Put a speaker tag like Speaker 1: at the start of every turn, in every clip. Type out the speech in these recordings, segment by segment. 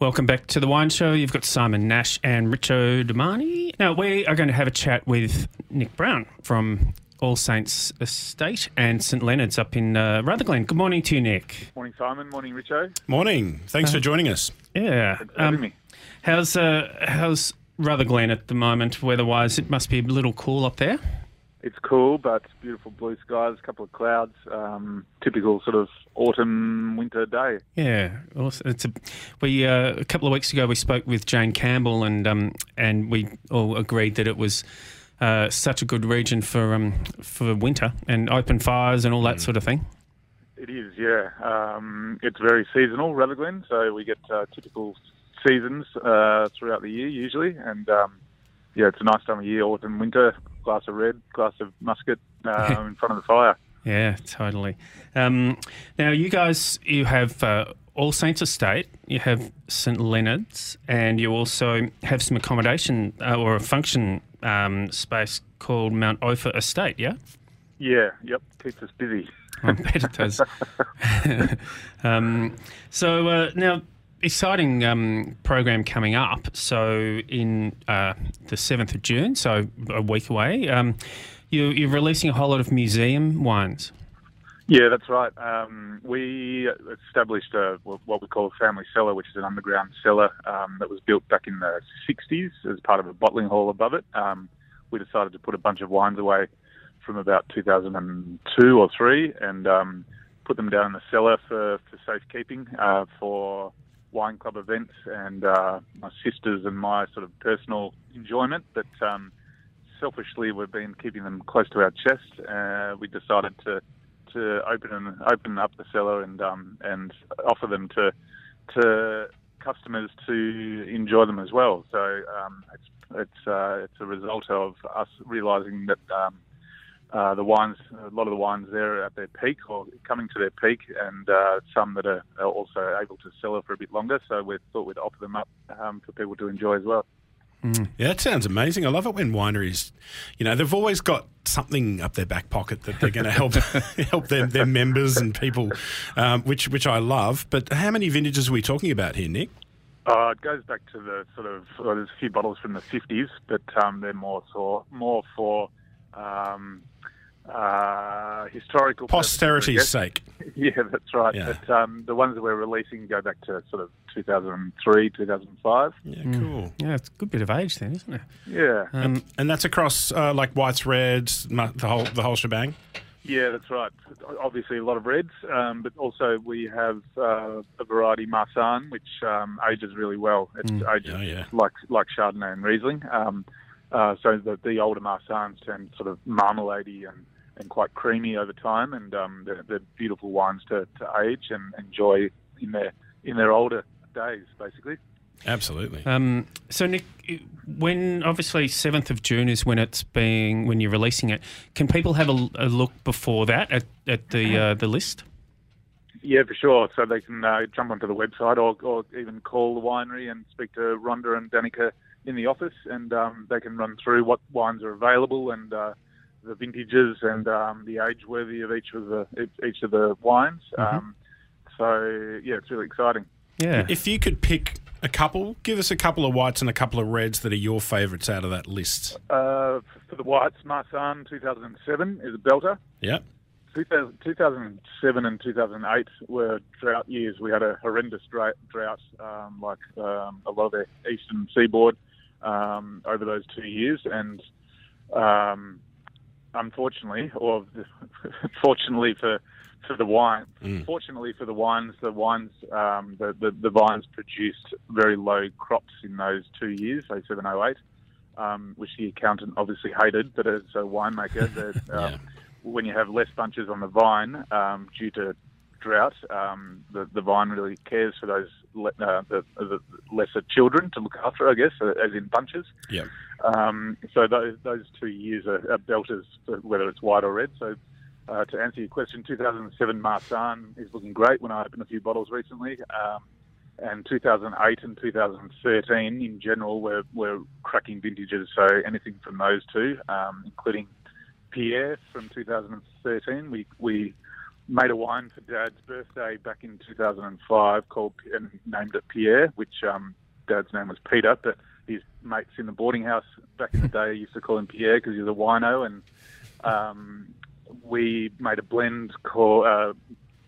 Speaker 1: Welcome back to the Wine Show. You've got Simon Nash and Richo Damani. Now, we are going to have a chat with Nick Brown from All Saints Estate and St Leonard's up in uh, Rutherglen. Good morning to you, Nick.
Speaker 2: Morning, Simon. Morning, Richo.
Speaker 3: Morning. Thanks for joining us.
Speaker 1: Yeah.
Speaker 2: Thanks for having
Speaker 1: Um,
Speaker 2: me.
Speaker 1: how's, uh, how's Rutherglen at the moment, weather-wise? It must be a little cool up there.
Speaker 2: It's cool, but beautiful blue skies, a couple of clouds. Um, typical sort of autumn winter day.
Speaker 1: Yeah, awesome. It's a, we uh, a couple of weeks ago we spoke with Jane Campbell and um, and we all agreed that it was uh, such a good region for um, for winter and open fires and all that sort of thing.
Speaker 2: It is, yeah. Um, it's very seasonal, Rutherglen, so we get uh, typical seasons uh, throughout the year usually, and um, yeah, it's a nice time of year, autumn, winter. Glass of red, glass of muscat uh, in front of the fire.
Speaker 1: Yeah, totally. Um, now you guys, you have uh, All Saints Estate, you have St Leonard's, and you also have some accommodation uh, or a function um, space called Mount Ophir Estate. Yeah.
Speaker 2: Yeah, yep, keeps us busy.
Speaker 1: I bet it does. um, so uh, now, exciting um, program coming up. So in uh, the seventh of June, so a week away, um, you, you're releasing a whole lot of museum wines.
Speaker 2: Yeah, that's right. Um, we established a, what we call a family cellar, which is an underground cellar um, that was built back in the 60s as part of a bottling hall above it. Um, we decided to put a bunch of wines away from about 2002 or three and um, put them down in the cellar for, for safekeeping uh, for wine club events and uh, my sisters and my sort of personal enjoyment. But um, selfishly, we've been keeping them close to our chest. Uh, we decided to to open and open up the cellar and um, and offer them to to customers to enjoy them as well. So um, it's it's uh, it's a result of us realising that um, uh, the wines, a lot of the wines there are at their peak or coming to their peak, and uh, some that are, are also able to sell for a bit longer. So we thought we'd offer them up um, for people to enjoy as well.
Speaker 3: Yeah, that sounds amazing. I love it when wineries, you know, they've always got something up their back pocket that they're going to help help their, their members and people, um, which which I love. But how many vintages are we talking about here, Nick?
Speaker 2: Uh, it goes back to the sort of well, there's a few bottles from the 50s, but um, they're more for more for um, uh, historical
Speaker 3: Posterity's
Speaker 2: guess.
Speaker 3: sake.
Speaker 2: Yeah, that's right.
Speaker 3: Yeah.
Speaker 2: But um, the ones that we're releasing go back to sort of 2003, 2005.
Speaker 3: Yeah, cool.
Speaker 1: Yeah, it's a good bit of age then, isn't it?
Speaker 2: Yeah,
Speaker 1: Um,
Speaker 3: And that's across uh, like whites, reds, the whole the whole shebang.
Speaker 2: yeah, that's right. Obviously, a lot of reds, um, but also we have uh, a variety Marsanne, which um, ages really well. It ages
Speaker 3: Oh, yeah.
Speaker 2: like like Chardonnay and Riesling. Uh, so the, the older Marsannes turn sort of marmaladey and, and quite creamy over time, and um, they're, they're beautiful wines to, to age and enjoy in their in their older days, basically.
Speaker 3: Absolutely.
Speaker 1: um, so Nick, when obviously seventh of June is when it's being when you're releasing it, can people have a, a look before that at, at the uh, the list?
Speaker 2: Yeah, for sure. So they can uh, jump onto the website or, or even call the winery and speak to Rhonda and Danica in the office, and um, they can run through what wines are available and uh, the vintages and um, the age worthy of each of the each of the wines. Um, so yeah, it's really exciting.
Speaker 1: Yeah.
Speaker 3: If you could pick a couple, give us a couple of whites and a couple of reds that are your favourites out of that list.
Speaker 2: Uh, for the whites, Marsanne 2007 is a belter.
Speaker 3: Yeah.
Speaker 2: 2000, 2007 and 2008 were drought years. We had a horrendous drought, drought um, like um, a lot of the eastern seaboard um, over those two years. And um, unfortunately, or fortunately for for the wine, fortunately for the wines, the wines, um, the, the the vines produced very low crops in those two years, 07, 08, um, which the accountant obviously hated. But as a winemaker, um,
Speaker 3: Yeah.
Speaker 2: When you have less bunches on the vine um, due to drought, um, the, the vine really cares for those le- uh, the, the lesser children to look after, I guess, uh, as in bunches.
Speaker 3: Yeah.
Speaker 2: Um, so those, those two years are, are belters, whether it's white or red. So uh, to answer your question, 2007 Marsanne is looking great when I opened a few bottles recently. Um, and 2008 and 2013 in general were, were cracking vintages. So anything from those two, um, including Pierre from 2013, we, we made a wine for Dad's birthday back in 2005 called and named it Pierre, which um, Dad's name was Peter, but his mates in the boarding house back in the day used to call him Pierre because he was a wino, and um, we made a blend called, uh,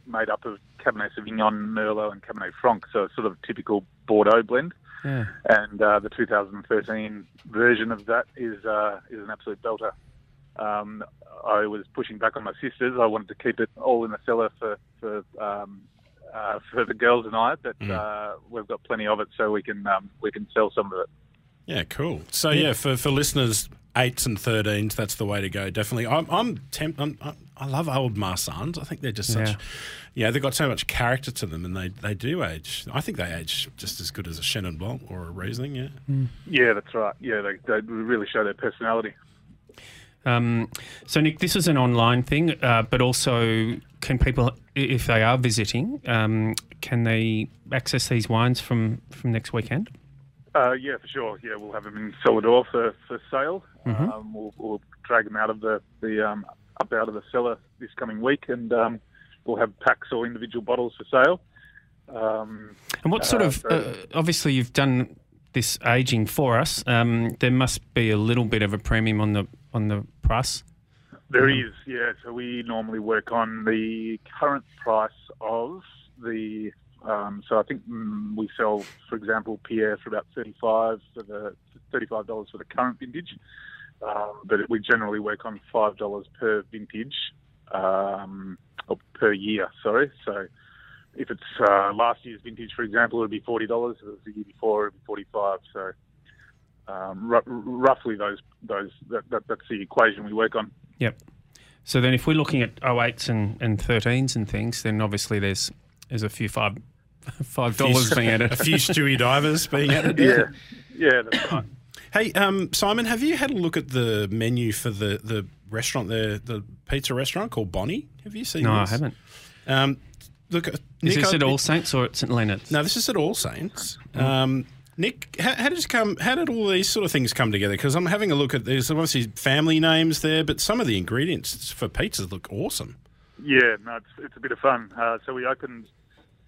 Speaker 2: made up of Cabernet Sauvignon, Merlot, and Cabernet Franc, so it's sort of typical Bordeaux blend.
Speaker 1: Yeah.
Speaker 2: And uh, the 2013 version of that is uh, is an absolute belter. Um, I was pushing back on my sisters. I wanted to keep it all in the cellar for for um, uh, for the girls and I, but
Speaker 3: Mm.
Speaker 2: uh, we've got plenty of it, so we can um, we can sell some of it.
Speaker 3: Yeah, cool. So yeah, for, for listeners eights and thirteens, that's the way to go. Definitely. I'm I'm, temp- I'm I- I love old Marsannes. I think they're just such.
Speaker 1: Yeah.
Speaker 3: Yeah. they've got so much character to them, and they, they do age. I think they age just as good as a Chenin Blanc or a Riesling. Yeah.
Speaker 2: Yeah, that's right. Yeah, they, they really show their personality.
Speaker 1: Um, so, Nick, this is an online thing, uh, but also can people, if they are visiting, um, can they access these wines from, from next weekend?
Speaker 2: Uh, yeah, for sure. Yeah, we'll have them in cellar for, for sale.
Speaker 1: Mm-hmm.
Speaker 2: Um, we'll, we'll drag them out of the, the um, up out of the cellar this coming week, and um, we'll have packs or individual bottles for sale. Um,
Speaker 1: And what sort
Speaker 2: Uh,
Speaker 1: of,
Speaker 2: so-
Speaker 1: uh, obviously, you've done this aging for us. Um, there must be a little bit of a premium on the on the price.
Speaker 2: There
Speaker 1: Mm-hmm.
Speaker 2: is, yeah. So we normally work on the current price of the. Um, so I think mm, we sell, for example, Pierre for about thirty-five for the thirty-five dollars for the current vintage, um, but we generally work on five dollars per vintage um, or per year. Sorry. So if it's uh, last year's vintage, for example, it would be forty dollars. If it was the year before, it would be forty-five. So um, r- roughly those those that, that, that's the equation we work on.
Speaker 1: Yep. So then, if we're looking at 08s and, and 13s and things, then obviously there's there's a few five five dollars being added, a
Speaker 3: few Stewie divers being added.
Speaker 2: Yeah, yeah, that's right.
Speaker 3: Hey, um, Simon, have you had a look at the menu for the, the restaurant there, the pizza restaurant called Bonnie? Have you seen
Speaker 1: No, I haven't.
Speaker 3: Um, look, uh,
Speaker 1: Is
Speaker 3: Nick,
Speaker 1: this at All Saints or at St Leonard's?
Speaker 3: No, this is at All Saints. Um, Nick, how, how did come? How did all these sort of things come together? Because I'm having a look at there's obviously family names there, but some of the ingredients for pizzas look awesome.
Speaker 2: Yeah, no, it's, it's a bit of fun. Uh, so we opened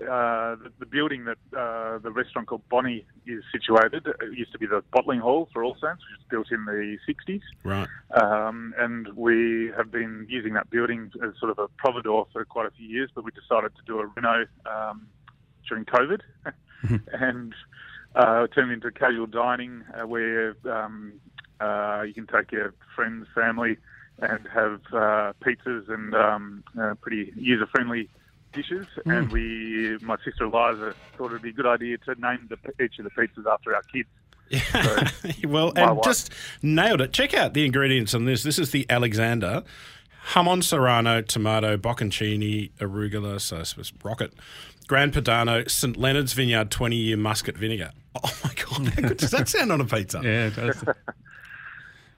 Speaker 2: uh, the, the building that uh, the restaurant called Bonnie is situated. It used to be the bottling hall for All Saints, which was built in the 60s.
Speaker 3: Right.
Speaker 2: Um, and we have been using that building as sort of a providor for quite a few years, but we decided to do a reno um, during COVID and uh, turn it into casual dining uh, where um, uh, you can take your friends, family, and have uh, pizzas and um, uh, pretty user friendly dishes. And we, my sister Eliza, thought it'd be a good idea to name the, each of the pizzas after our kids.
Speaker 3: Yeah,
Speaker 2: well,
Speaker 3: and
Speaker 2: wife.
Speaker 3: just nailed it. Check out the ingredients on this. This is the Alexander. Jamon Serrano, tomato, bocconcini, arugula, so it's rocket, Grana Padano, St Leonard's Vineyard 20 year muscat vinegar. Oh my God, how good does that sound on a pizza?
Speaker 1: Yeah, it does.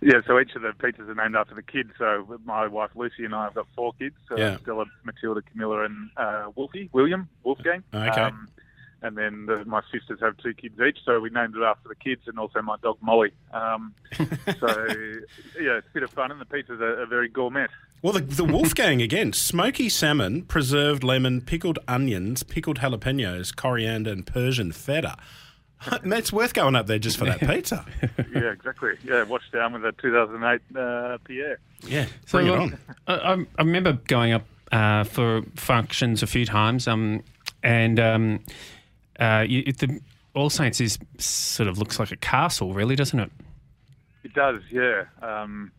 Speaker 2: Yeah, so each of the pizzas are named after the kids. So my wife Lucy and I have got four kids. So
Speaker 3: Yeah.
Speaker 2: Stella, Matilda, Camilla, and uh, Wolfie, William, Wolfgang. Um,
Speaker 3: Okay.
Speaker 2: and then the, my sisters have two kids each, so we named it after the kids and also my dog Molly. Um, so yeah, it's a bit of fun, and the pizzas are, are very gourmet.
Speaker 3: Well, the, the Wolfgang again smoky salmon, preserved lemon, pickled onions, pickled jalapenos, coriander, and Persian feta. It's worth going up there just for that pizza.
Speaker 2: yeah, exactly. Yeah, watch down with the 2008 uh, Pierre.
Speaker 3: Yeah,
Speaker 1: So
Speaker 3: bring it on.
Speaker 1: I, I I remember going up uh, for functions a few times, um, and um, uh, you, it- the All Saints is sort of looks like a castle, really, doesn't it?
Speaker 2: It does, yeah. Um,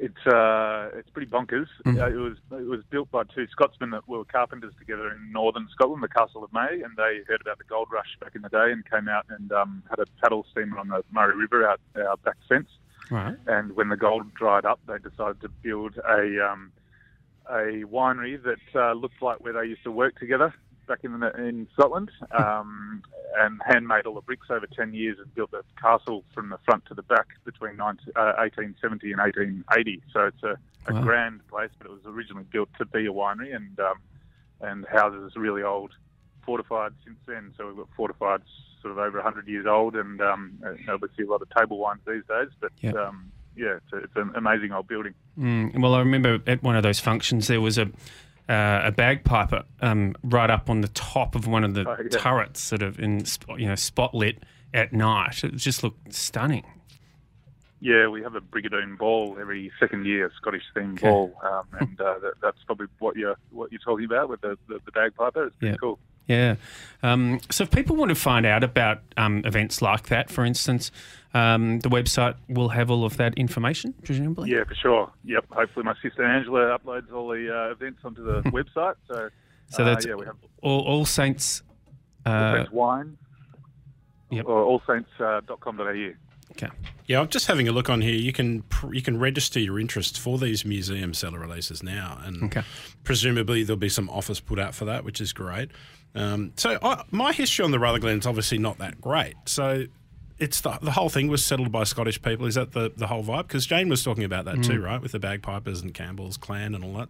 Speaker 2: it's uh, it's pretty bonkers.
Speaker 1: Mm.
Speaker 2: Uh, it was it was built by two Scotsmen that were carpenters together in northern Scotland, the Castle of Mey, and they heard about the gold rush back in the day and came out and um, had a paddle steamer on the Murray River out our back fence.
Speaker 1: Right.
Speaker 2: And when the gold dried up, they decided to build a um, a winery that uh, looked like where they used to work together back in the, in Scotland, um, and handmade all the bricks over ten years and built the castle from the front to the back between 19, uh, 1870 and 1880. So it's a, a
Speaker 1: Wow.
Speaker 2: grand place, but it was originally built to be a winery and um, and houses really old, fortified since then. So we've got fortified sort of over 100 years old, and um, see a lot of table wines these days. But
Speaker 1: Yep.
Speaker 2: um, yeah, it's, a, it's an amazing old building.
Speaker 1: Mm, well, I remember at one of those functions there was a uh, a bagpiper um, right up on the top of one of the
Speaker 2: Oh, yeah.
Speaker 1: turrets, sort of in you know spotlit at night. It just looked stunning.
Speaker 2: Yeah, we have a Brigadoon ball every second year, Scottish themed
Speaker 1: Okay.
Speaker 2: ball, um, and uh, that, that's probably what you're what you're talking about with the the, the bagpiper. It's pretty
Speaker 1: Yeah.
Speaker 2: cool.
Speaker 1: Yeah. Um, so if people want to find out about um, events like that, for instance, um, the website will have all of that information, presumably.
Speaker 2: Yeah, for sure. Yep. Hopefully, my sister Angela uploads all the uh, events onto the website. So,
Speaker 1: So
Speaker 2: uh,
Speaker 1: that's
Speaker 2: yeah, we have
Speaker 1: All, all Saints.
Speaker 2: All
Speaker 1: Uh,
Speaker 2: Saints Wine
Speaker 1: Yep.
Speaker 2: or allsaints.com.au.
Speaker 1: okay.
Speaker 3: Yeah, I'm just having a look on here. You can you can register your interest for these museum seller releases now, and
Speaker 1: Okay.
Speaker 3: presumably there'll be some offers put out for that, which is great. Um, so I, my history on the Rutherglen is obviously not that great. So it's the, the whole thing was settled by Scottish people. Is that the, the whole vibe? Because Jane was talking about that too, right? With the bagpipers and Campbell's clan and all that.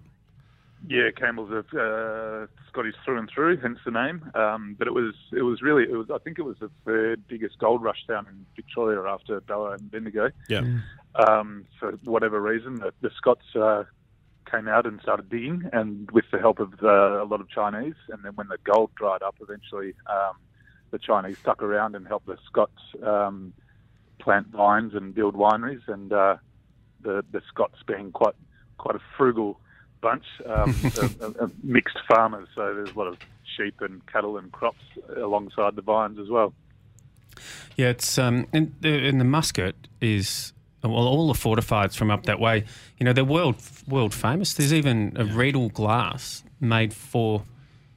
Speaker 2: Yeah, Campbell's a uh, Scottish through and through, hence the name. Um, but it was it was really it was I think it was the third biggest gold rush town in Victoria after Bella and Bendigo.
Speaker 3: Yeah.
Speaker 2: Um, for whatever reason, the, the Scots uh, came out and started digging, and with the help of uh, a lot of Chinese. And then when the gold dried up, eventually um, the Chinese stuck around and helped the Scots um, plant vines and build wineries. And uh, the the Scots being quite quite a frugal bunch, um, a, a, a mixed farmers. So there's a lot of sheep and cattle and crops alongside the vines as well.
Speaker 1: Yeah, it's um, and the, and the muscat is well, all the fortifieds from up that way. You know, they're world world famous. There's even a Riedel glass made for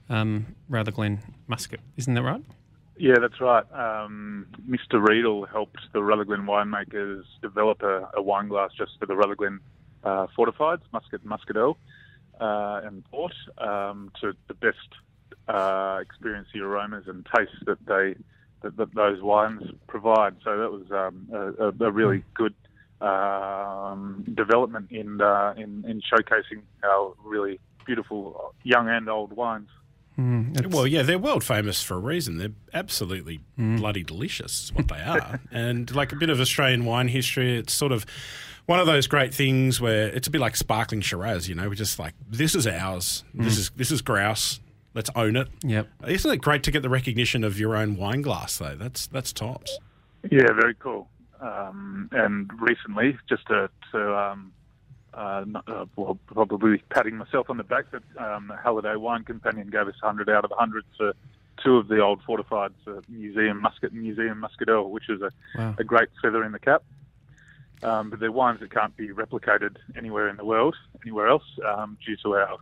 Speaker 1: um, Rutherglen muscat. Isn't that right?
Speaker 2: Yeah, that's right. Um, Mr. Riedel helped the Rutherglen winemakers develop a, a wine glass just for the Rutherglen uh, fortifieds, Muscat Muscadel, uh, and Port, um, to the best uh, experience the aromas and tastes that they that, that those wines provide. So that was um, a, a, a really good um, development in, uh, in in showcasing our really beautiful young and old wines.
Speaker 1: Mm,
Speaker 3: Well, yeah, they're world famous for a reason. They're absolutely bloody delicious, is what they are. and like a bit of Australian wine history, it's sort of one of those great things where it's a bit like sparkling Shiraz. You know, we're just like, this is ours. This is this is grouse. Let's own it.
Speaker 1: Yep.
Speaker 3: Isn't it great to get the recognition of your own wine glass, though? That's that's tops.
Speaker 2: Yeah, very cool. Um, and recently, just to, to um, uh, not, uh, well, probably patting myself on the back, but um, the Halliday Wine Companion gave us 100 out of 100 for two of the old fortifieds, uh, Museum Muscat and Museum Muscadel, which is a,
Speaker 1: Wow.
Speaker 2: a great feather in the cap. Um, but they're wines that can't be replicated anywhere in the world, anywhere else, um, due to our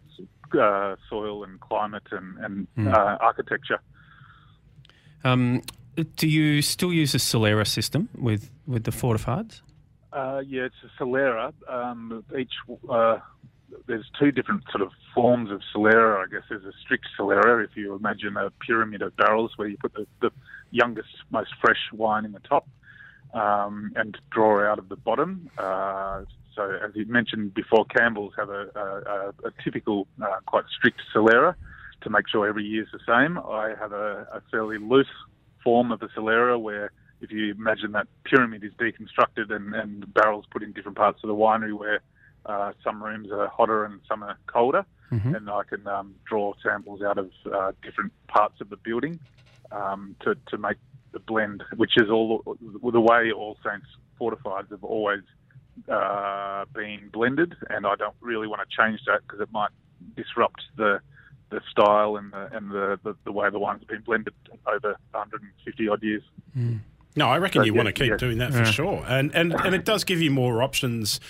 Speaker 2: uh, soil and climate and, and uh, architecture.
Speaker 1: Um, do you still use a Solera system with, with the fortifieds?
Speaker 2: Uh, yeah, it's a Solera. Um, each uh, there's two different sort of forms of Solera. I guess there's a strict Solera. If you imagine a pyramid of barrels where you put the, the youngest, most fresh wine in the top um, and draw out of the bottom. Uh, so, as you mentioned before, Campbell's have a, a, a, typical, uh, quite strict Solera to make sure every year's the same. I have a, a fairly loose form of a Solera where if you imagine that pyramid is deconstructed and, and barrels put in different parts of the winery where uh, some rooms are hotter and some are colder,
Speaker 1: Mhm.
Speaker 2: and I can um, draw samples out of uh, different parts of the building um, to, to make the blend, which is all the way All Saints fortifieds have always uh, been blended, and I don't really want to change that because it might disrupt the the style and the and the, the, the way the wine's been blended over 150 odd years.
Speaker 3: No, I reckon
Speaker 2: But
Speaker 3: you
Speaker 2: yeah,
Speaker 3: want to keep
Speaker 2: yeah.
Speaker 3: doing that for
Speaker 1: Yeah.
Speaker 3: sure, and and and it does give you more options,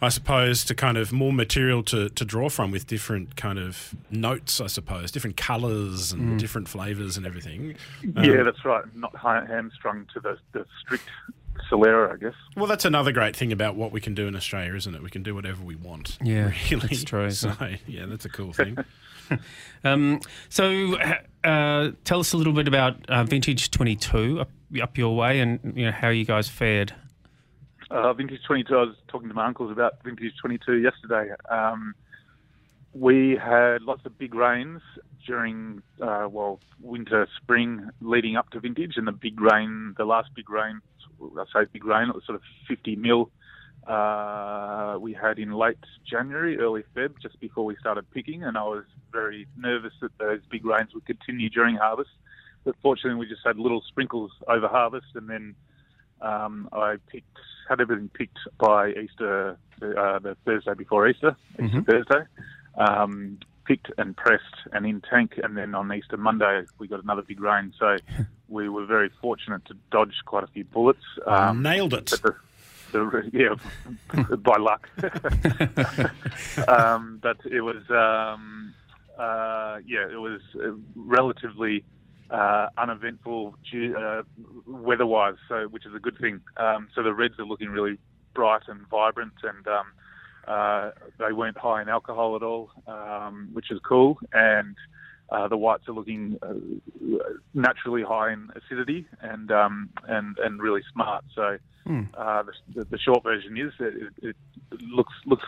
Speaker 3: I suppose, to kind of more material to, to draw from with different kind of notes, I suppose, different colours and different flavours and everything. Um,
Speaker 2: yeah, that's right. Not hamstrung to the, the strict Solera, I guess.
Speaker 3: Well, that's another great thing about what we can do in Australia, isn't it? We can do whatever we want.
Speaker 1: Yeah,
Speaker 3: really.
Speaker 1: that's true,
Speaker 3: So yeah, that's a cool thing.
Speaker 1: Um, so, uh, tell us a little bit about uh, Vintage 22 up, up your way and you know, how you guys fared.
Speaker 2: Uh, Vintage 22, I was talking to my uncles about Vintage 22 yesterday. Um, we had lots of big rains during, uh, well, winter, spring leading up to Vintage, and the big rain, the last big rain, I say big rain, it was sort of 50 mil uh, we had in late January, early Feb, just before we started picking, and I was very nervous that those big rains would continue during harvest. But fortunately, we just had little sprinkles over harvest, and then um, I picked, had everything picked by Easter, uh, the Thursday before Easter, Easter Thursday. Um, picked and pressed and in tank, and then on Easter Monday we got another big rain. So we were very fortunate to dodge quite a few bullets. Um,
Speaker 3: Nailed it.
Speaker 2: but the, yeah, by luck. um, but it was, um, uh, yeah, it was relatively uh, uneventful uh, weather-wise, so which is a good thing. Um, so the reds are looking really bright and vibrant, and um, uh, they weren't high in alcohol at all, um, which is cool. And uh, the whites are looking uh, naturally high in acidity and um, and and really smart. So uh, the, the short version is that it, it looks looks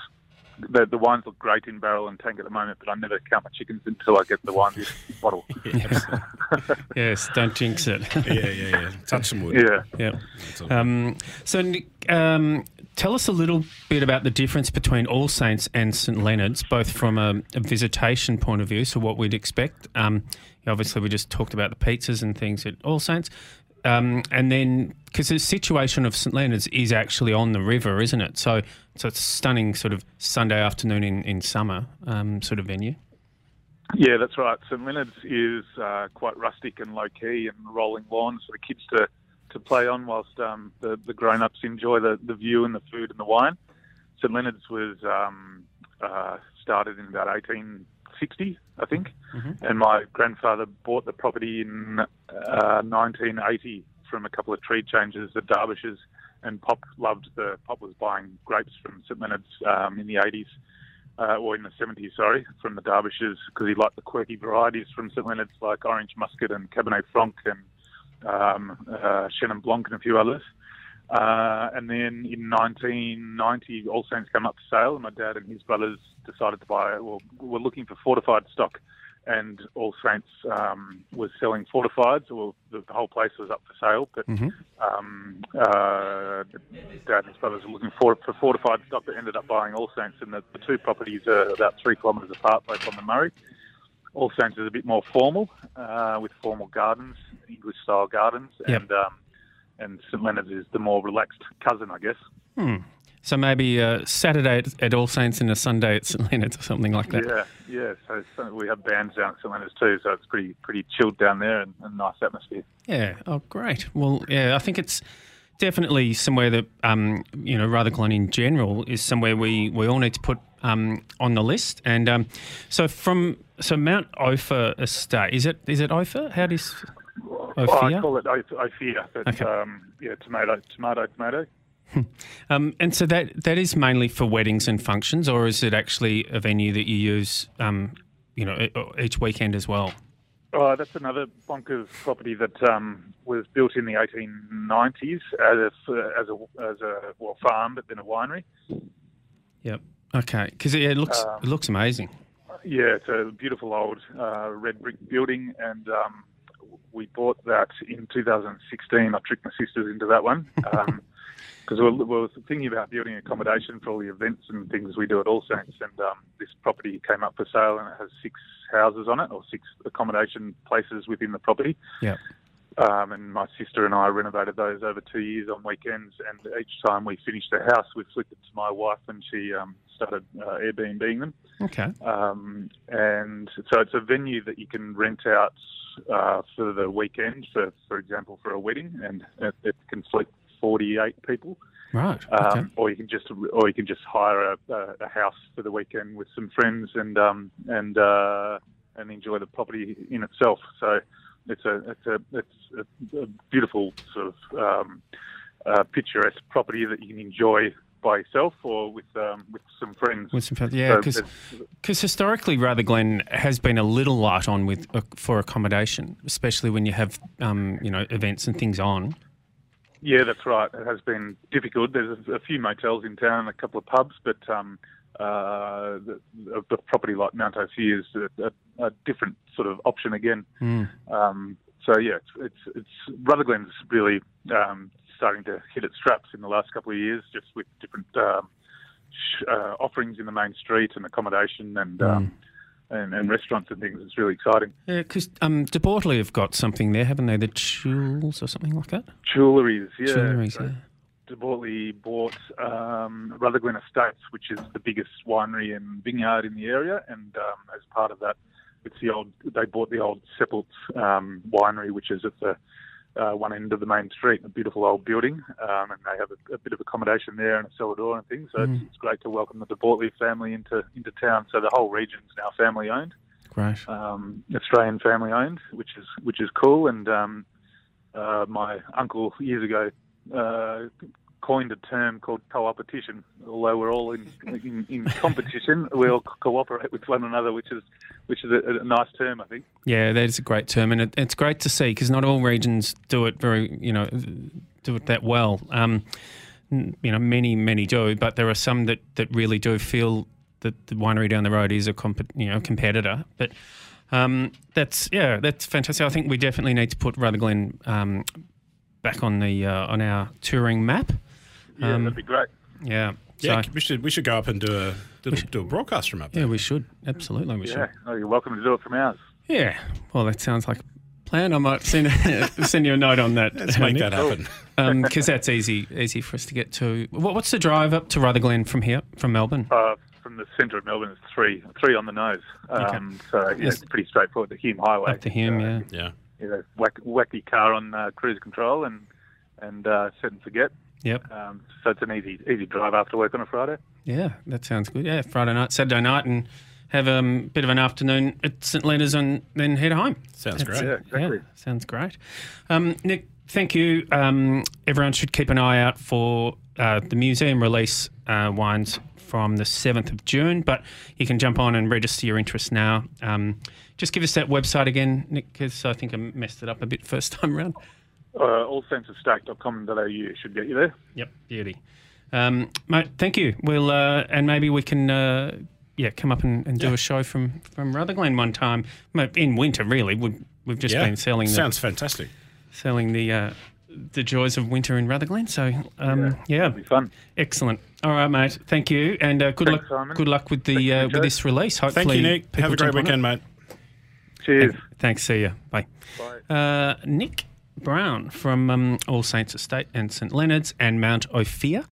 Speaker 2: the, the wines look great in barrel and tank at the moment, but I never count my chickens until I get the wines in bottle.
Speaker 1: yes, don't jinx it.
Speaker 3: yeah, yeah, yeah. Touch some wood.
Speaker 2: Yeah.
Speaker 1: yeah. Um, so, Nick, um, tell us a little bit about the difference between All Saints and St Leonard's, both from a, a visitation point of view, so what we'd expect. Um, obviously, we just talked about the pizzas and things at All Saints. Um, and then, because the situation of St Leonard's is actually on the river, isn't it? So, so it's a stunning sort of Sunday afternoon in, in summer um, sort of venue.
Speaker 2: Yeah, that's right. St Leonard's is uh, quite rustic and low key and rolling lawns for the kids to, to play on whilst um, the, the grown ups enjoy the, the view and the food and the wine. St Leonard's was um, uh, started in about 1860, I think, and my grandfather bought the property in uh, 1980 from a couple of tree changers at Derbyshire's. And Pop loved the Pop was buying grapes from St Leonard's um, in the 80s uh, or in the 70s, sorry, from the Derbyshire's because he liked the quirky varieties from St Leonard's like Orange Muscat and Cabernet Franc and um, uh, Chenin Blanc and a few others. Uh, and then in 1990, All Saints came up for sale, and my dad and his brothers decided to buy. Well, we were looking for fortified stock, and All Saints um, was selling fortifieds. Well, the, the whole place was up for sale, but um, uh, dad and his brothers were looking for for fortified stock that ended up buying All Saints, and the, the two properties are about three kilometres apart, both on the Murray. All Saints is a bit more formal, uh, with formal gardens, English style gardens,
Speaker 1: Yep.
Speaker 2: and um, and St Leonard's is the more relaxed cousin, I guess. Hmm.
Speaker 1: So maybe uh, Saturday at, at All Saints and a Sunday at St Leonard's or something like that.
Speaker 2: Yeah, yeah. So, so we have bands down at St Leonard's too, so it's pretty pretty chilled down there and, and nice atmosphere.
Speaker 1: Yeah. Oh, great. Well, yeah, I think it's definitely somewhere that, um, you know, Rutherglen in general is somewhere we, we all need to put um, on the list. And um, so from so Mount Ophir Estate, is it is it Ophir? How do you? s-
Speaker 2: Well, I call it but
Speaker 1: Okay.
Speaker 2: um, yeah, tomato, tomato, tomato.
Speaker 1: Um, and so that that is mainly for weddings and functions, or is it actually a venue that you use, um, you know, each weekend as well?
Speaker 2: Oh, that's another bonkers property that um, was built in the 1890s as a, as a as a well farm, but then a winery.
Speaker 1: Yep. Okay. Because it, looks
Speaker 2: Um,
Speaker 1: it looks amazing.
Speaker 2: Yeah, it's a beautiful old uh, red brick building, and um, we bought that in 2016. I tricked my sisters into that one because we, were, we were thinking about building accommodation for all the events and things we do at All Saints, and um, this property came up for sale, and it has six houses on it, or six accommodation places within the property.
Speaker 1: Yep.
Speaker 2: Um, and my sister and I renovated those over two years on weekends. And each time we finished the house, we flicked it to my wife, and she um, started uh, Airbnbing them.
Speaker 1: Okay.
Speaker 2: Um, and so it's a venue that you can rent out uh, for the weekend, for for example, for a wedding, and it, it can sleep 48 people.
Speaker 1: Right. Okay.
Speaker 2: Um, or you can just or you can just hire a, a, a house for the weekend with some friends and um, and uh, and enjoy the property in itself. So it's a it's a it's a, a beautiful sort of um, uh, picturesque property that you can enjoy by yourself or with um, with some friends.
Speaker 1: With some fun- yeah,
Speaker 2: So
Speaker 1: because
Speaker 2: it's-
Speaker 1: historically, Rutherglen has been a little light on with uh, for accommodation, especially when you have um, you know events and things on.
Speaker 2: Yeah, that's right. It has been difficult. There's a, a few motels in town, and a couple of pubs, but um, uh, the, the property like Mount Ophir is a, a, a different sort of option again. Um, so yeah, it's, it's it's Rutherglen's really um, starting to hit its straps in the last couple of years, just with different um, sh- uh, offerings in the main street and accommodation and, um, and and restaurants and things. It's really exciting.
Speaker 1: Yeah, because um, De Bortoli have got something there, haven't they? The Jewels or something like that?
Speaker 2: Jewelleries, yeah.
Speaker 1: Jewelleries, yeah.
Speaker 2: De Bortoli bought um, Rutherglen Estates, which is the biggest winery and vineyard in the area, and um, as part of that, it's the old. They bought the old Seppelt um, winery, which is at the uh, one end of the main street, a beautiful old building, um, and they have a, a bit of accommodation there and a cellar door and things. So it's, it's great to welcome the De Bortoli family into into town. So the whole region's now family owned
Speaker 1: Great.
Speaker 2: um, Australian family owned, which is which is cool. And um, uh, my uncle years ago uh, coined a term called co-opetition. Although we're all in in, in competition, we all cooperate with one another, which is which is a, a nice term, I think.
Speaker 1: Yeah, that is a great term, and it, it's great to see because not all regions do it very, you know, do it that well. Um, you know, many many do, but there are some that, that really do feel that the winery down the road is a comp- you know competitor. But um, that's yeah, that's fantastic. I think we definitely need to put Rutherglen um, back on the uh, on our touring map.
Speaker 2: Yeah,
Speaker 1: Um,
Speaker 2: that'd be great.
Speaker 1: Yeah,
Speaker 3: Yeah,
Speaker 1: so,
Speaker 3: we should we should go up and do a do, do a broadcast from up there.
Speaker 1: yeah, we should absolutely we should.
Speaker 2: Yeah, oh, you're welcome to do it from ours.
Speaker 1: Yeah, well, that sounds like a plan. I might send send you a note on that.
Speaker 3: Let's make that happen.
Speaker 1: because that's easy easy for us to get to. What, what's the drive up to Rutherglen from here, from Melbourne?
Speaker 2: Uh, from the centre of Melbourne, it's three three on the nose. Um, So yeah,
Speaker 1: Yes.
Speaker 2: it's pretty straightforward. The Hume Highway.
Speaker 1: Up to Hume,
Speaker 2: Uh,
Speaker 1: yeah.
Speaker 3: Yeah.
Speaker 2: You know, whack, wacky car on uh, cruise control and and uh, set and forget.
Speaker 1: Yep.
Speaker 2: Um, so it's an easy easy drive after work on a Friday.
Speaker 1: Yeah, that sounds good. Yeah, Friday night, Saturday night, and have a um, bit of an afternoon at St Leonard's and then head home.
Speaker 3: Sounds
Speaker 1: That's-
Speaker 3: great.
Speaker 2: Yeah, exactly.
Speaker 1: Yeah, sounds great. Um, Nick, thank you. Um, everyone should keep an eye out for uh, the museum release uh, wines from the 7th of June, but you can jump on and register your interest now. Um, just give us that website again, Nick, because I think I messed it up a bit first time round.
Speaker 2: Uh, allsaintsestate.com.au should get you there.
Speaker 1: Yep, beauty. Um, mate, thank you. We'll uh, and maybe we can uh, yeah come up and, and do
Speaker 3: Yeah.
Speaker 1: a show from from Rutherglen one time in winter. Really, we've we've just
Speaker 3: Yeah.
Speaker 1: been selling the,
Speaker 3: Sounds fantastic.
Speaker 1: Selling the uh, the joys of winter in Rutherglen. So um, yeah,
Speaker 2: It'll be fun.
Speaker 1: excellent. All right, mate. Thank you, and uh, good
Speaker 2: Thanks,
Speaker 1: luck.
Speaker 2: Simon.
Speaker 1: Good luck with the uh, with this release. Hopefully,
Speaker 3: Thank you, Nick. Have a great
Speaker 1: jump on it.
Speaker 3: weekend, mate.
Speaker 2: Cheers.
Speaker 1: Thanks. See you. Bye.
Speaker 2: Bye.
Speaker 1: Uh, Nick Brown from um, All Saints Estate and St Leonard's and Mount Ophir.